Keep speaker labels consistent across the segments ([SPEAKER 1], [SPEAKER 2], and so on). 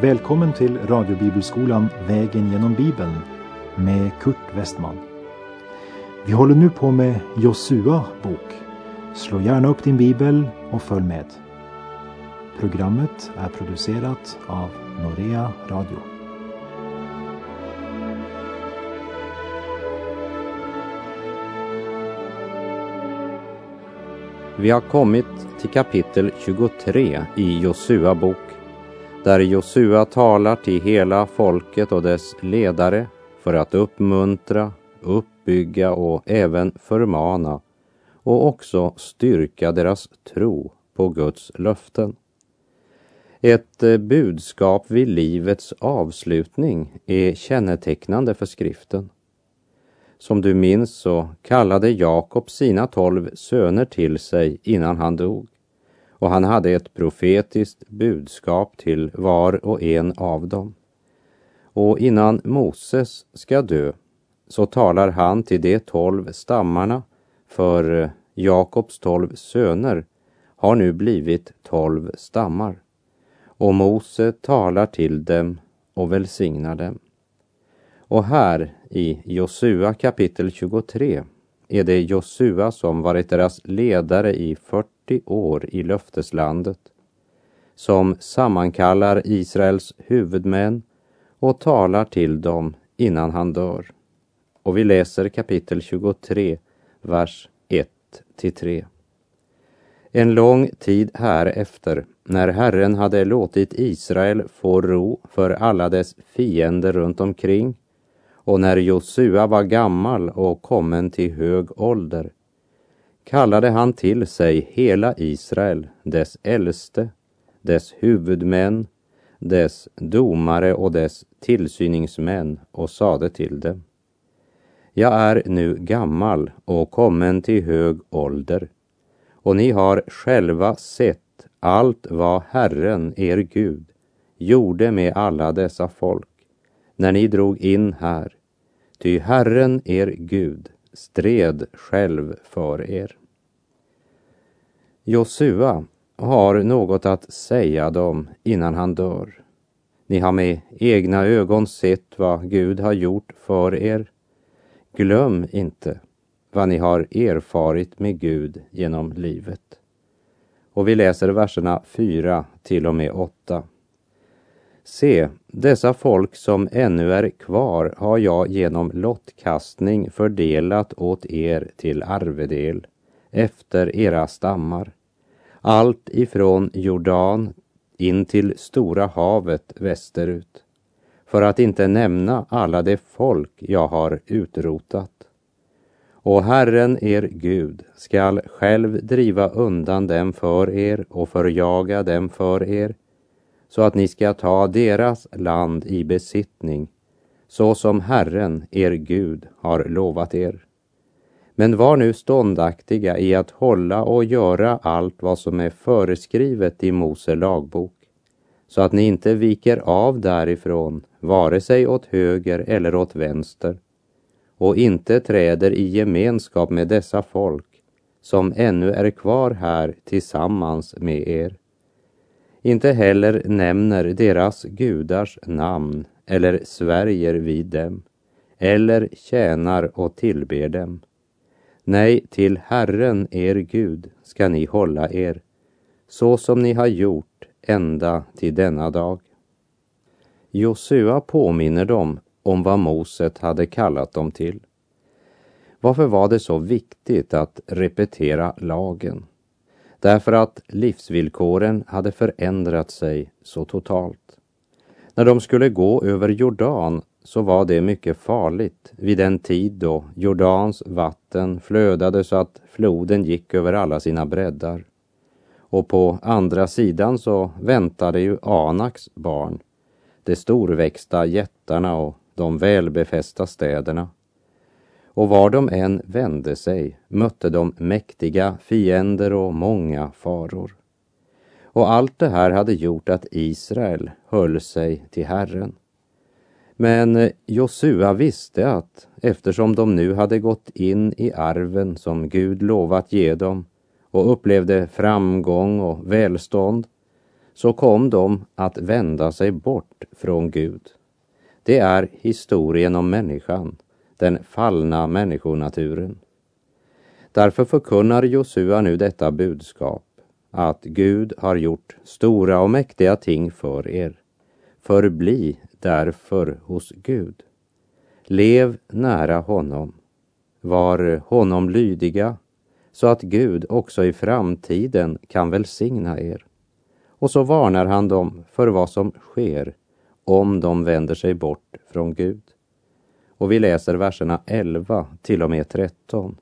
[SPEAKER 1] Välkommen till radiobibelskolan Vägen genom Bibeln med Kurt Westman. Vi håller nu på med Josua bok. Slå gärna upp din bibel och följ med. Programmet är producerat av Norea Radio.
[SPEAKER 2] Vi har kommit till kapitel 23 i Josua bok, där Josua talar till hela folket och dess ledare för att uppmuntra, uppbygga och även förmana och också styrka deras tro på Guds löften. Ett eh, budskap vid livets avslutning är kännetecknande för skriften. Som du minns så kallade Jakob sina tolv söner till sig innan han dog och han hade ett profetiskt budskap till var och en av dem. Och innan Moses ska dö så talar han till de tolv stammarna för eh, Jakobs tolv söner har nu blivit tolv stammar. Och Mose talar till dem och välsignar dem. Och här i Josua kapitel 23 är det Josua som varit deras ledare i 40 år i löfteslandet, som sammankallar Israels huvudmän och talar till dem innan han dör. Och vi läser kapitel 23, vers 1 till 3. En lång tid härefter, när Herren hade låtit Israel få ro för alla dess fiender runt omkring och när Josua var gammal och kommen till hög ålder kallade han till sig hela Israel, dess äldste, dess huvudmän, dess domare och dess tillsyningsmän och sade till dem. Jag är nu gammal och kommen till hög ålder och ni har själva sett allt vad Herren, er Gud, gjorde med alla dessa folk när ni drog in här, ty Herren, er Gud, stred själv för er. Josua har något att säga dem innan han dör. Ni har med egna ögon sett vad Gud har gjort för er. Glöm inte vad ni har erfarit med Gud genom livet. Och vi läser verserna 4 till och med 8. Se, dessa folk som ännu är kvar har jag genom lottkastning fördelat åt er till arvedel efter era stammar. Allt ifrån Jordan in till Stora havet västerut. För att inte nämna alla de folk jag har utrotat. Och Herren er Gud skall själv driva undan dem för er och förjaga dem för er så att ni ska ta deras land i besittning, så som Herren, er Gud, har lovat er. Men var nu ståndaktiga i att hålla och göra allt vad som är föreskrivet i Mose lagbok, så att ni inte viker av därifrån, vare sig åt höger eller åt vänster, och inte träder i gemenskap med dessa folk som ännu är kvar här tillsammans med er inte heller nämner deras gudars namn eller svärjer vid dem eller tjänar och tillber dem. Nej, till Herren er Gud ska ni hålla er, så som ni har gjort ända till denna dag. Josua påminner dem om vad Moset hade kallat dem till. Varför var det så viktigt att repetera lagen? Därför att livsvillkoren hade förändrat sig så totalt. När de skulle gå över Jordan så var det mycket farligt vid den tid då Jordans vatten flödade så att floden gick över alla sina breddar. Och på andra sidan så väntade ju Anaks barn, de storväxta jättarna och de välbefästa städerna och var de än vände sig mötte de mäktiga fiender och många faror. Och allt det här hade gjort att Israel höll sig till Herren. Men Josua visste att eftersom de nu hade gått in i arven som Gud lovat ge dem och upplevde framgång och välstånd så kom de att vända sig bort från Gud. Det är historien om människan, den fallna människonaturen. Därför förkunnar Josua nu detta budskap, att Gud har gjort stora och mäktiga ting för er. Förbli därför hos Gud. Lev nära honom. Var honom lydiga så att Gud också i framtiden kan välsigna er. Och så varnar han dem för vad som sker om de vänder sig bort från Gud. Och vi läser verserna 11 till och med 13.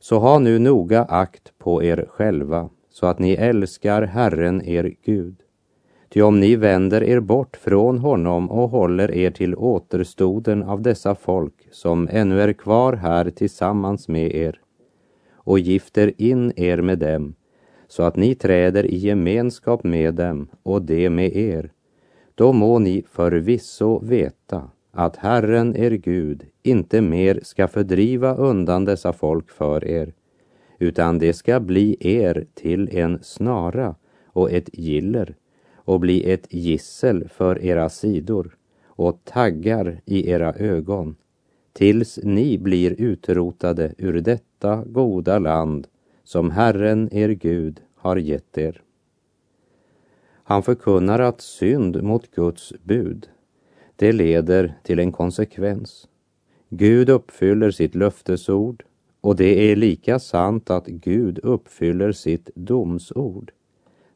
[SPEAKER 2] Så ha nu noga akt på er själva så att ni älskar Herren er Gud. Ty om ni vänder er bort från honom och håller er till återstoden av dessa folk som ännu är kvar här tillsammans med er och gifter in er med dem så att ni träder i gemenskap med dem och det med er, då må ni förvisso veta att Herren er Gud inte mer ska fördriva undan dessa folk för er, utan det ska bli er till en snara och ett giller och bli ett gissel för era sidor och taggar i era ögon, tills ni blir utrotade ur detta goda land som Herren er Gud har gett er. Han förkunnar att synd mot Guds bud, det leder till en konsekvens. Gud uppfyller sitt löftesord och det är lika sant att Gud uppfyller sitt domsord.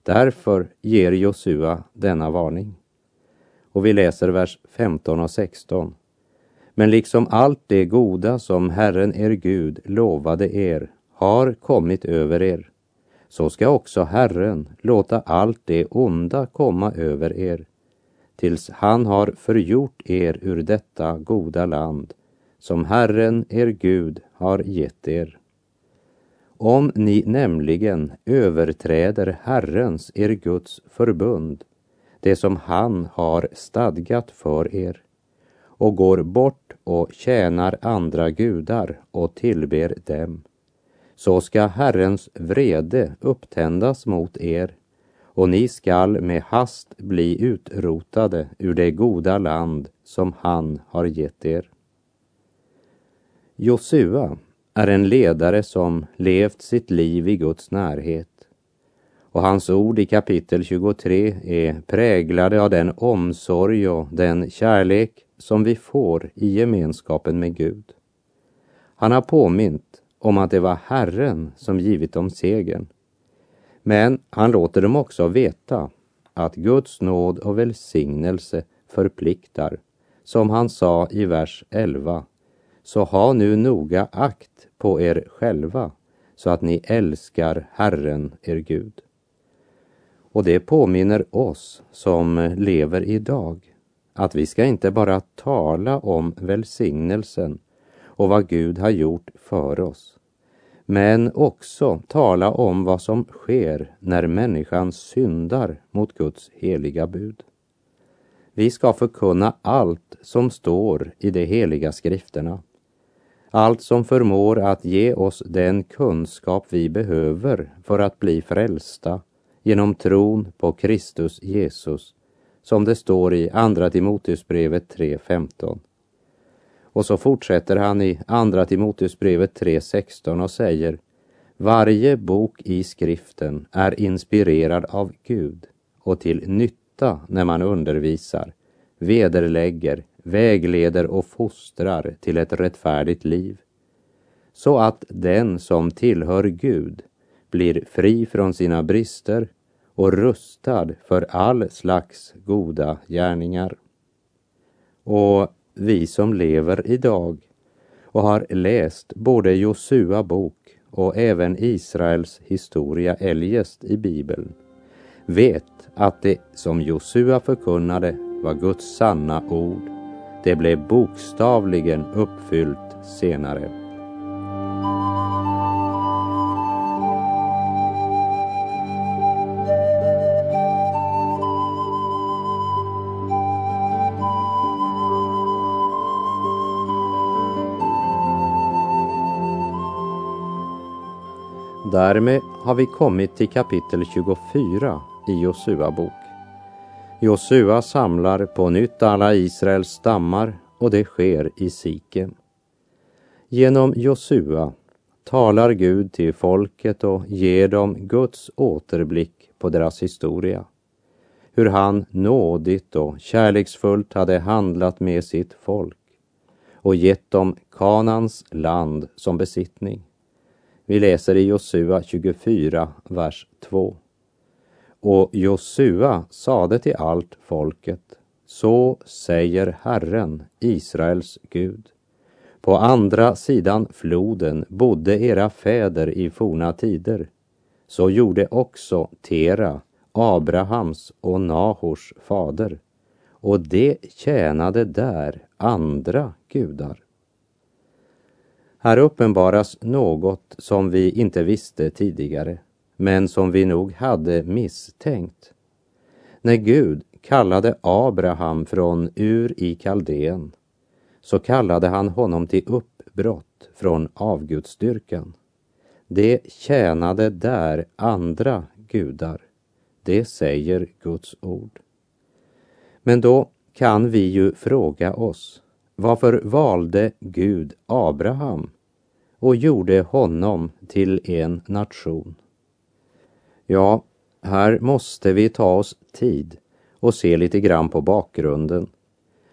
[SPEAKER 2] Därför ger Josua denna varning. Och vi läser vers 15 och 16. Men liksom allt det goda som Herren er Gud lovade er har kommit över er, så ska också Herren låta allt det onda komma över er, tills han har förgjort er ur detta goda land, som Herren er Gud har gett er. Om ni nämligen överträder Herrens, er Guds förbund, det som han har stadgat för er, och går bort och tjänar andra gudar och tillber dem, så ska Herrens vrede upptändas mot er och ni skall med hast bli utrotade ur det goda land som han har gett er. Josua är en ledare som levt sitt liv i Guds närhet och hans ord i kapitel 23 är präglade av den omsorg och den kärlek som vi får i gemenskapen med Gud. Han har påmint om att det var Herren som givit dem segern. Men han låter dem också veta att Guds nåd och välsignelse förpliktar, som han sa i vers 11. Så ha nu noga akt på er själva så att ni älskar Herren, er Gud. Och det påminner oss som lever idag att vi ska inte bara tala om välsignelsen och vad Gud har gjort för oss, men också tala om vad som sker när människan syndar mot Guds heliga bud. Vi ska förkunna allt som står i de heliga skrifterna. Allt som förmår att ge oss den kunskap vi behöver för att bli frälsta genom tron på Kristus Jesus, som det står i Andra Timoteusbrevet 3.15. Och så fortsätter han i Andra Timoteusbrevet 3.16 och säger Varje bok i skriften är inspirerad av Gud och till nytta när man undervisar, vederlägger, vägleder och fostrar till ett rättfärdigt liv. Så att den som tillhör Gud blir fri från sina brister och rustad för all slags goda gärningar. Och vi som lever idag och har läst både Josua bok och även Israels historia eljest i Bibeln vet att det som Josua förkunnade var Guds sanna ord. Det blev bokstavligen uppfyllt senare. Därmed har vi kommit till kapitel 24 i Josua bok. Josua samlar på nytt alla Israels stammar och det sker i Siken. Genom Josua talar Gud till folket och ger dem Guds återblick på deras historia. Hur han nådigt och kärleksfullt hade handlat med sitt folk och gett dem Kanans land som besittning. Vi läser i Josua 24, vers 2. Och Josua sade till allt folket, så säger Herren, Israels Gud. På andra sidan floden bodde era fäder i forna tider. Så gjorde också Tera, Abrahams och Nahors fader. Och det tjänade där andra gudar. Här uppenbaras något som vi inte visste tidigare, men som vi nog hade misstänkt. När Gud kallade Abraham från Ur i Kaldén så kallade han honom till uppbrott från avgudsdyrkan. Det tjänade där andra gudar. Det säger Guds ord. Men då kan vi ju fråga oss, varför valde Gud Abraham och gjorde honom till en nation? Ja, här måste vi ta oss tid och se lite grann på bakgrunden.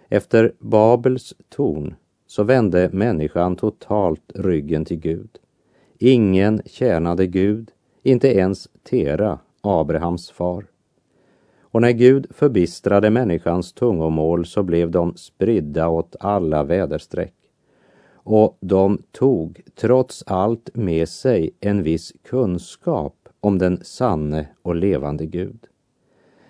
[SPEAKER 2] Efter Babels torn så vände människan totalt ryggen till Gud. Ingen tjänade Gud, inte ens Tera, Abrahams far. Och när Gud förbistrade människans tungomål så blev de spridda åt alla väderstreck. Och de tog trots allt med sig en viss kunskap om den sanne och levande Gud.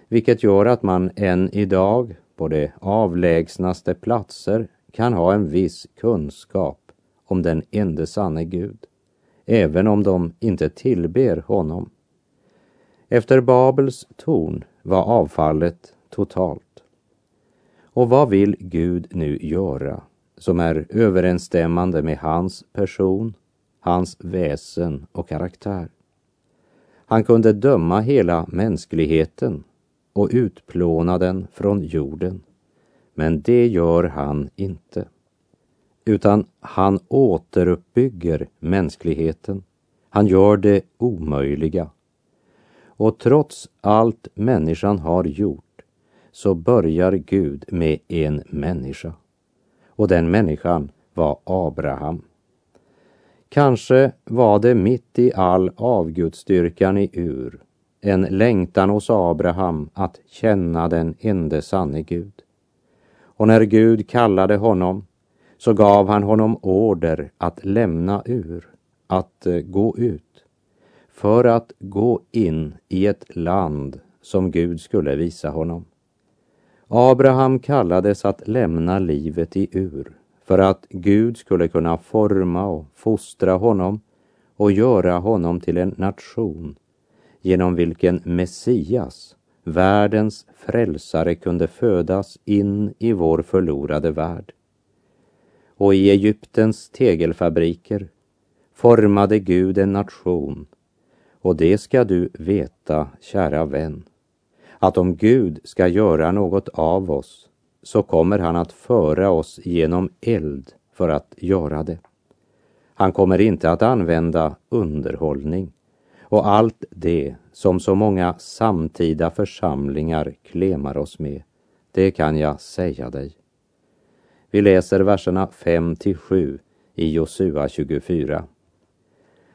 [SPEAKER 2] Vilket gör att man än idag på de avlägsnaste platser kan ha en viss kunskap om den ende sanne Gud, även om de inte tillber honom. Efter Babels torn var avfallet totalt. Och vad vill Gud nu göra som är överensstämmande med hans person, hans väsen och karaktär? Han kunde döma hela mänskligheten och utplåna den från jorden. Men det gör han inte. Utan han återuppbygger mänskligheten. Han gör det omöjliga. Och trots allt människan har gjort så börjar Gud med en människa. Och den människan var Abraham. Kanske var det mitt i all avgudsdyrkan i Ur en längtan hos Abraham att känna den ende sanne Gud. Och när Gud kallade honom så gav han honom order att lämna ur, att eh, gå ut, för att gå in i ett land som Gud skulle visa honom. Abraham kallades att lämna livet i ur för att Gud skulle kunna forma och fostra honom och göra honom till en nation genom vilken Messias, världens frälsare, kunde födas in i vår förlorade värld. Och i Egyptens tegelfabriker formade Gud en nation. Och det ska du veta, kära vän, att om Gud ska göra något av oss så kommer han att föra oss genom eld för att göra det. Han kommer inte att använda underhållning och allt det som så många samtida församlingar klemar oss med, det kan jag säga dig. Vi läser verserna 5 till 7 i Josua 24.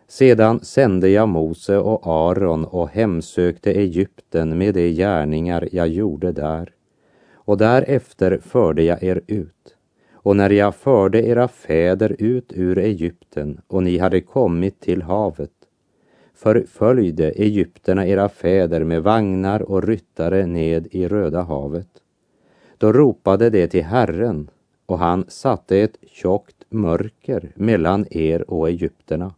[SPEAKER 2] Sedan sände jag Mose och Aron och hemsökte Egypten med de gärningar jag gjorde där. Och därefter förde jag er ut. Och när jag förde era fäder ut ur Egypten och ni hade kommit till havet, förföljde egyptierna era fäder med vagnar och ryttare ned i Röda havet. Då ropade de till Herren och han satte ett tjockt mörker mellan er och egyptierna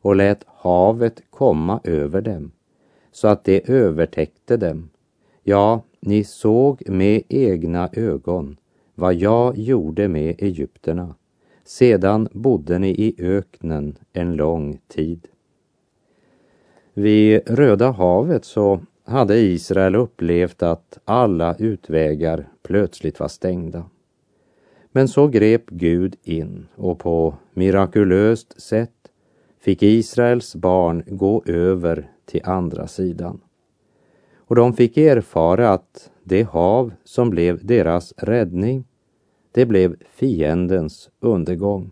[SPEAKER 2] och lät havet komma över dem så att det övertäckte dem. Ja, ni såg med egna ögon vad jag gjorde med egyptierna. Sedan bodde ni i öknen en lång tid. Vid Röda havet så hade Israel upplevt att alla utvägar plötsligt var stängda. Men så grep Gud in och på mirakulöst sätt fick Israels barn gå över till andra sidan. Och de fick erfara att det hav som blev deras räddning, det blev fiendens undergång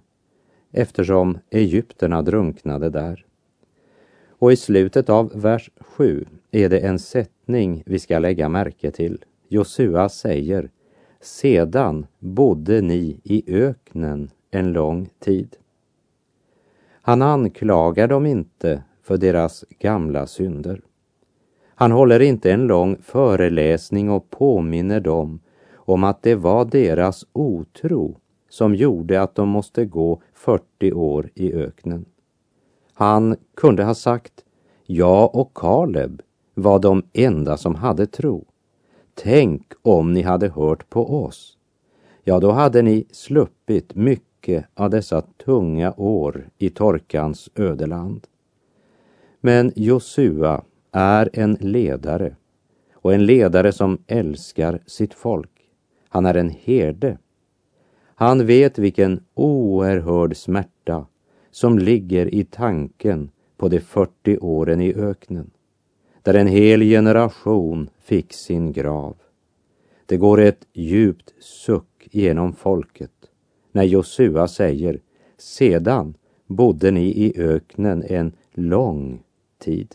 [SPEAKER 2] eftersom egypterna drunknade där. Och i slutet av vers 7 är det en sättning vi ska lägga märke till. Josua säger Sedan bodde ni i öknen en lång tid. Han anklagar dem inte för deras gamla synder. Han håller inte en lång föreläsning och påminner dem om att det var deras otro som gjorde att de måste gå 40 år i öknen. Han kunde ha sagt, jag och Kaleb var de enda som hade tro. Tänk om ni hade hört på oss. Ja, då hade ni sluppit mycket av dessa tunga år i torkans ödeland. Men Josua är en ledare och en ledare som älskar sitt folk. Han är en herde. Han vet vilken oerhörd smärta som ligger i tanken på de 40 åren i öknen, där en hel generation fick sin grav. Det går ett djupt suck genom folket när Josua säger sedan bodde ni i öknen en lång tid.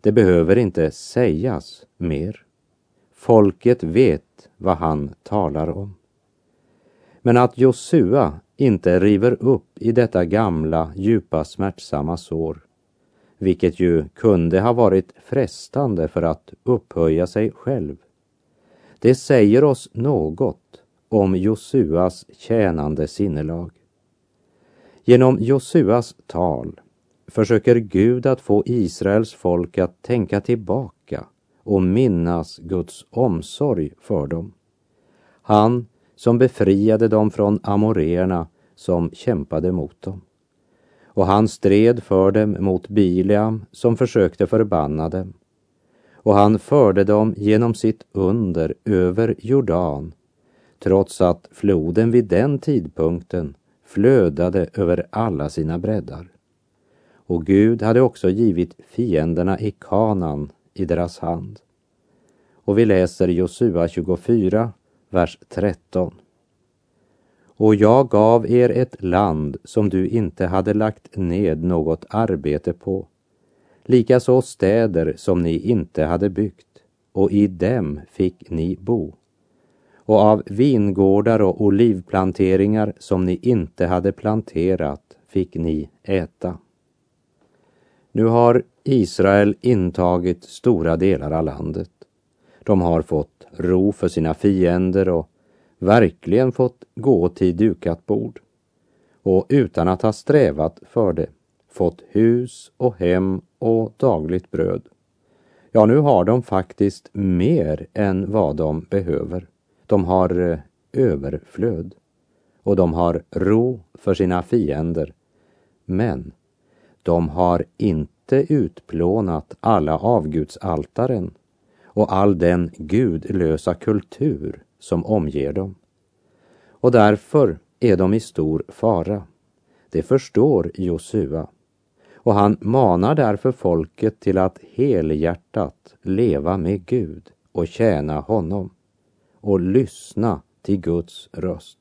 [SPEAKER 2] Det behöver inte sägas mer. Folket vet vad han talar om. Men att Josua inte river upp i detta gamla, djupa, smärtsamma sår, vilket ju kunde ha varit frestande för att upphöja sig själv. Det säger oss något om Josuas tjänande sinnelag. Genom Josuas tal försöker Gud att få Israels folk att tänka tillbaka och minnas Guds omsorg för dem. Han som befriade dem från amoreerna som kämpade mot dem. Och han stred för dem mot Bileam som försökte förbanna dem. Och han förde dem genom sitt under över Jordan, trots att floden vid den tidpunkten flödade över alla sina breddar. Och Gud hade också givit fienderna i Kanan i deras hand. Och vi läser Josua 24, vers 13. Och jag gav er ett land som du inte hade lagt ned något arbete på, likaså städer som ni inte hade byggt, och i dem fick ni bo. Och av vingårdar och olivplanteringar som ni inte hade planterat fick ni äta. Nu har Israel intagit stora delar av landet. De har fått ro för sina fiender och verkligen fått gå till dukat bord och utan att ha strävat för det fått hus och hem och dagligt bröd. Ja, nu har de faktiskt mer än vad de behöver. De har eh, överflöd och de har ro för sina fiender. Men de har inte utplånat alla avgudsaltaren och all den gudlösa kultur som omger dem. Och därför är de i stor fara. Det förstår Josua. Och han manar därför folket till att helhjärtat leva med Gud och tjäna honom och lyssna till Guds röst.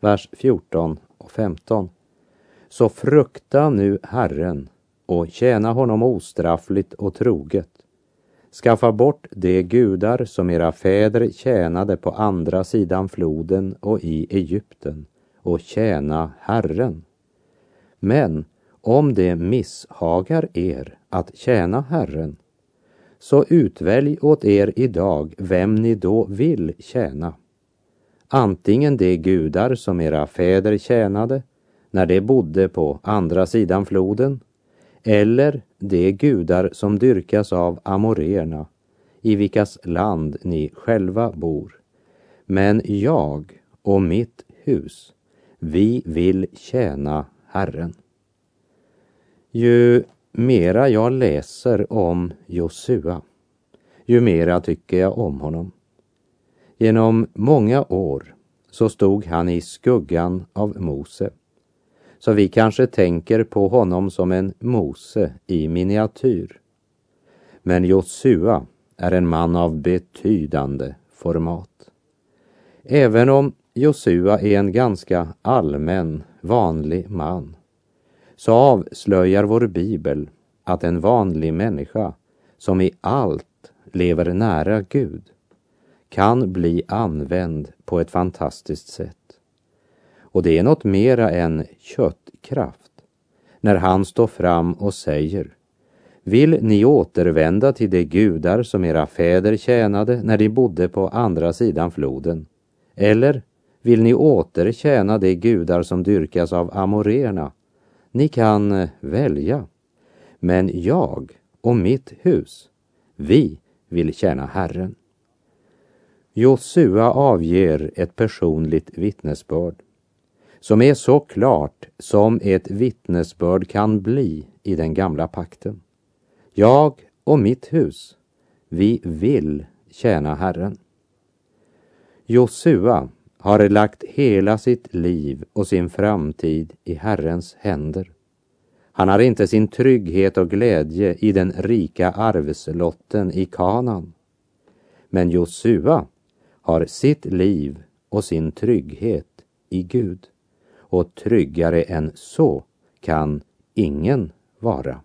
[SPEAKER 2] Vers 14 och 15. Så frukta nu Herren och tjäna honom ostraffligt och troget Skaffa bort de gudar som era fäder tjänade på andra sidan floden och i Egypten och tjäna Herren. Men om det misshagar er att tjäna Herren, så utvälj åt er idag vem ni då vill tjäna. Antingen de gudar som era fäder tjänade när de bodde på andra sidan floden eller de gudar som dyrkas av amoréerna, i vilkas land ni själva bor. Men jag och mitt hus, vi vill tjäna Herren. Ju mera jag läser om Josua ju mera tycker jag om honom. Genom många år så stod han i skuggan av Mose. Så vi kanske tänker på honom som en Mose i miniatyr. Men Josua är en man av betydande format. Även om Josua är en ganska allmän, vanlig man så avslöjar vår bibel att en vanlig människa som i allt lever nära Gud kan bli använd på ett fantastiskt sätt. Och det är något mera än köttkraft när han står fram och säger Vill ni återvända till de gudar som era fäder tjänade när de bodde på andra sidan floden? Eller vill ni återtjäna de gudar som dyrkas av amorerna? Ni kan eh, välja. Men jag och mitt hus, vi vill tjäna Herren. Josua avger ett personligt vittnesbörd som är så klart som ett vittnesbörd kan bli i den gamla pakten. Jag och mitt hus, vi vill tjäna Herren. Josua har lagt hela sitt liv och sin framtid i Herrens händer. Han har inte sin trygghet och glädje i den rika arvslotten i Kanan. Men Josua har sitt liv och sin trygghet i Gud. Och tryggare än så kan ingen vara.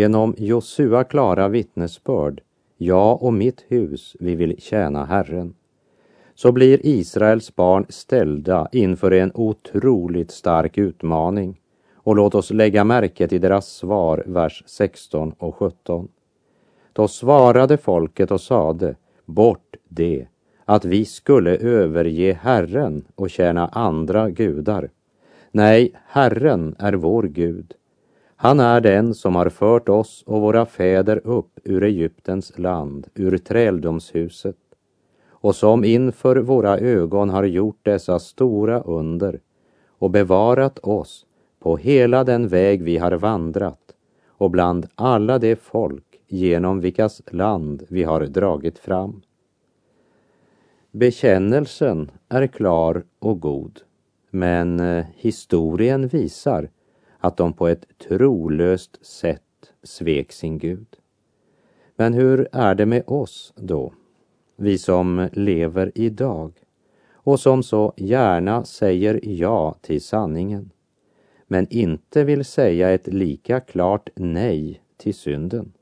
[SPEAKER 2] Genom Josua klara vittnesbörd, jag och mitt hus, vi vill tjäna Herren, så blir Israels barn ställda inför en otroligt stark utmaning. Och låt oss lägga märke till deras svar, vers 16 och 17. Då svarade folket och sade, bort det, att vi skulle överge Herren och tjäna andra gudar. Nej, Herren är vår Gud han är den som har fört oss och våra fäder upp ur Egyptens land, ur träldomshuset och som inför våra ögon har gjort dessa stora under och bevarat oss på hela den väg vi har vandrat och bland alla de folk genom vilkas land vi har dragit fram. Bekännelsen är klar och god, men eh, historien visar att de på ett trolöst sätt svek sin Gud. Men hur är det med oss då? Vi som lever idag och som så gärna säger ja till sanningen men inte vill säga ett lika klart nej till synden.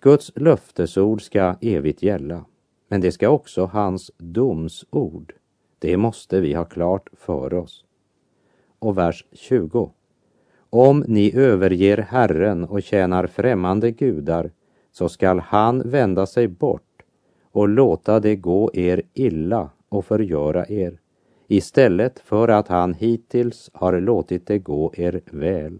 [SPEAKER 2] Guds löftesord ska evigt gälla, men det ska också hans domsord. Det måste vi ha klart för oss. Och vers 20. Om ni överger Herren och tjänar främmande gudar, så skall han vända sig bort och låta det gå er illa och förgöra er, istället för att han hittills har låtit det gå er väl.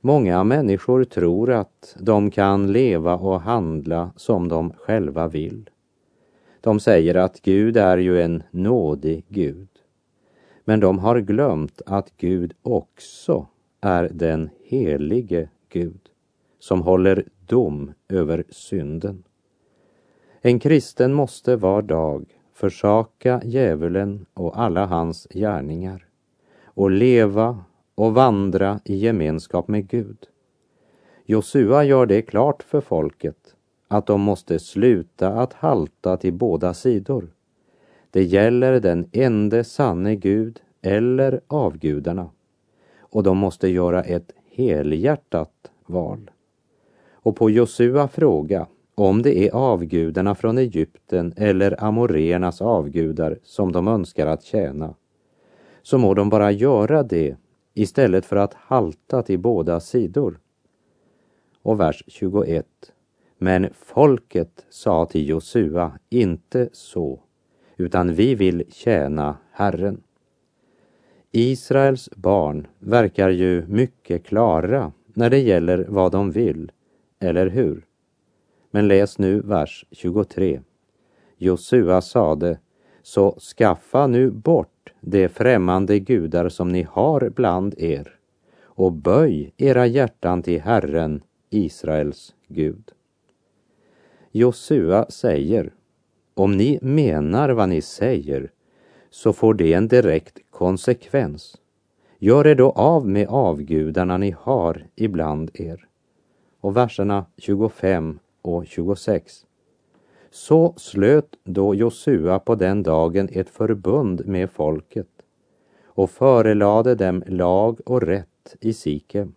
[SPEAKER 2] Många människor tror att de kan leva och handla som de själva vill. De säger att Gud är ju en nådig Gud. Men de har glömt att Gud också är den helige Gud som håller dom över synden. En kristen måste var dag försaka djävulen och alla hans gärningar och leva och vandra i gemenskap med Gud. Josua gör det klart för folket att de måste sluta att halta till båda sidor det gäller den ende sanne Gud eller avgudarna och de måste göra ett helhjärtat val. Och på Josua fråga om det är avgudarna från Egypten eller amoreernas avgudar som de önskar att tjäna, så må de bara göra det istället för att halta till båda sidor. Och vers 21. Men folket sa till Josua, inte så, utan vi vill tjäna Herren. Israels barn verkar ju mycket klara när det gäller vad de vill, eller hur? Men läs nu vers 23. Josua sade, så skaffa nu bort de främmande gudar som ni har bland er och böj era hjärtan till Herren, Israels Gud. Josua säger, om ni menar vad ni säger så får det en direkt konsekvens. Gör er då av med avgudarna ni har ibland er. Och verserna 25 och 26. Så slöt då Josua på den dagen ett förbund med folket och förelade dem lag och rätt i Sikem.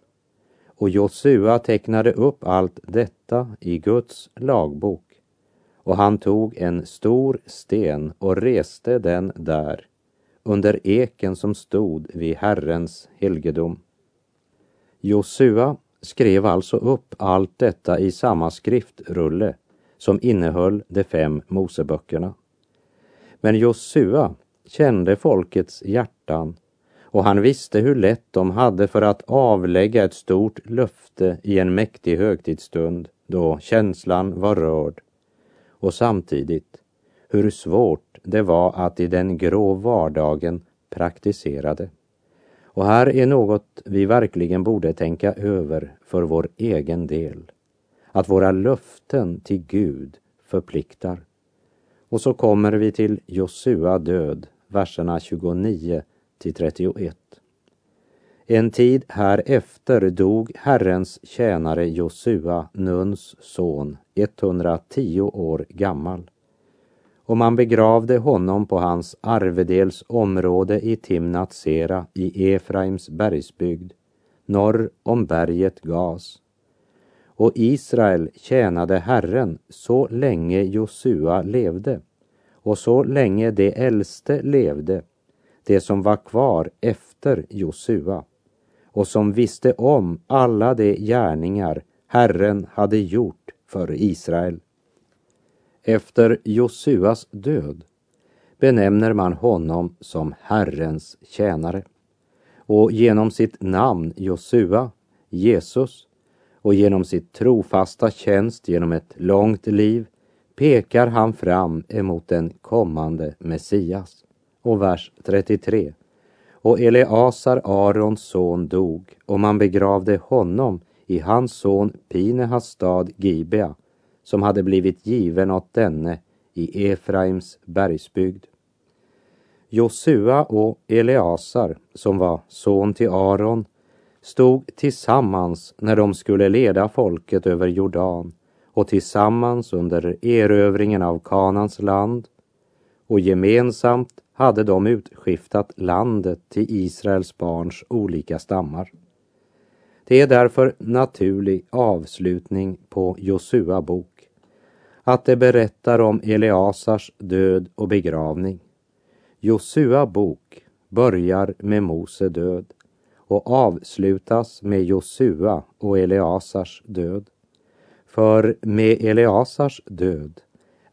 [SPEAKER 2] Och Josua tecknade upp allt detta i Guds lagbok och han tog en stor sten och reste den där under eken som stod vid Herrens helgedom. Josua skrev alltså upp allt detta i samma skriftrulle som innehöll de fem Moseböckerna. Men Josua kände folkets hjärtan och han visste hur lätt de hade för att avlägga ett stort löfte i en mäktig högtidsstund då känslan var rörd och samtidigt hur svårt det var att i den grå vardagen praktisera det. Och här är något vi verkligen borde tänka över för vår egen del. Att våra löften till Gud förpliktar. Och så kommer vi till Josua död, verserna 29 till 31. En tid härefter dog Herrens tjänare Josua, Nuns son, 110 år gammal. Och man begravde honom på hans arvedels område i Timnat Sera i Efraims bergsbygd, norr om berget Gas. Och Israel tjänade Herren så länge Josua levde och så länge de äldste levde, det som var kvar efter Josua och som visste om alla de gärningar Herren hade gjort för Israel. Efter Josuas död benämner man honom som Herrens tjänare. Och genom sitt namn Josua, Jesus, och genom sitt trofasta tjänst genom ett långt liv pekar han fram emot den kommande Messias. Och vers 33. Och Eleasar, Arons son, dog och man begravde honom i hans son Pinehas stad Gibea, som hade blivit given åt denne i Efraims bergsbygd. Josua och Eleasar, som var son till Aron, stod tillsammans när de skulle leda folket över Jordan och tillsammans under erövringen av Kanans land och gemensamt hade de utskiftat landet till Israels barns olika stammar. Det är därför naturlig avslutning på Josua bok att det berättar om Eleasars död och begravning. Josua bok börjar med Mose död och avslutas med Josua och Eleasars död. För med Eleasars död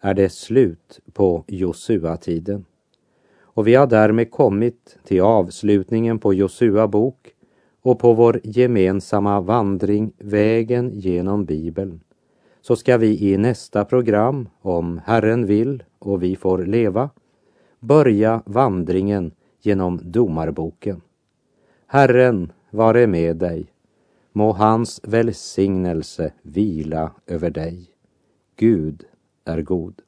[SPEAKER 2] är det slut på Josua-tiden. Och vi har därmed kommit till avslutningen på Josua bok och på vår gemensamma vandring vägen genom Bibeln så ska vi i nästa program, om Herren vill och vi får leva, börja vandringen genom Domarboken. Herren vare med dig. Må hans välsignelse vila över dig. Gud är god.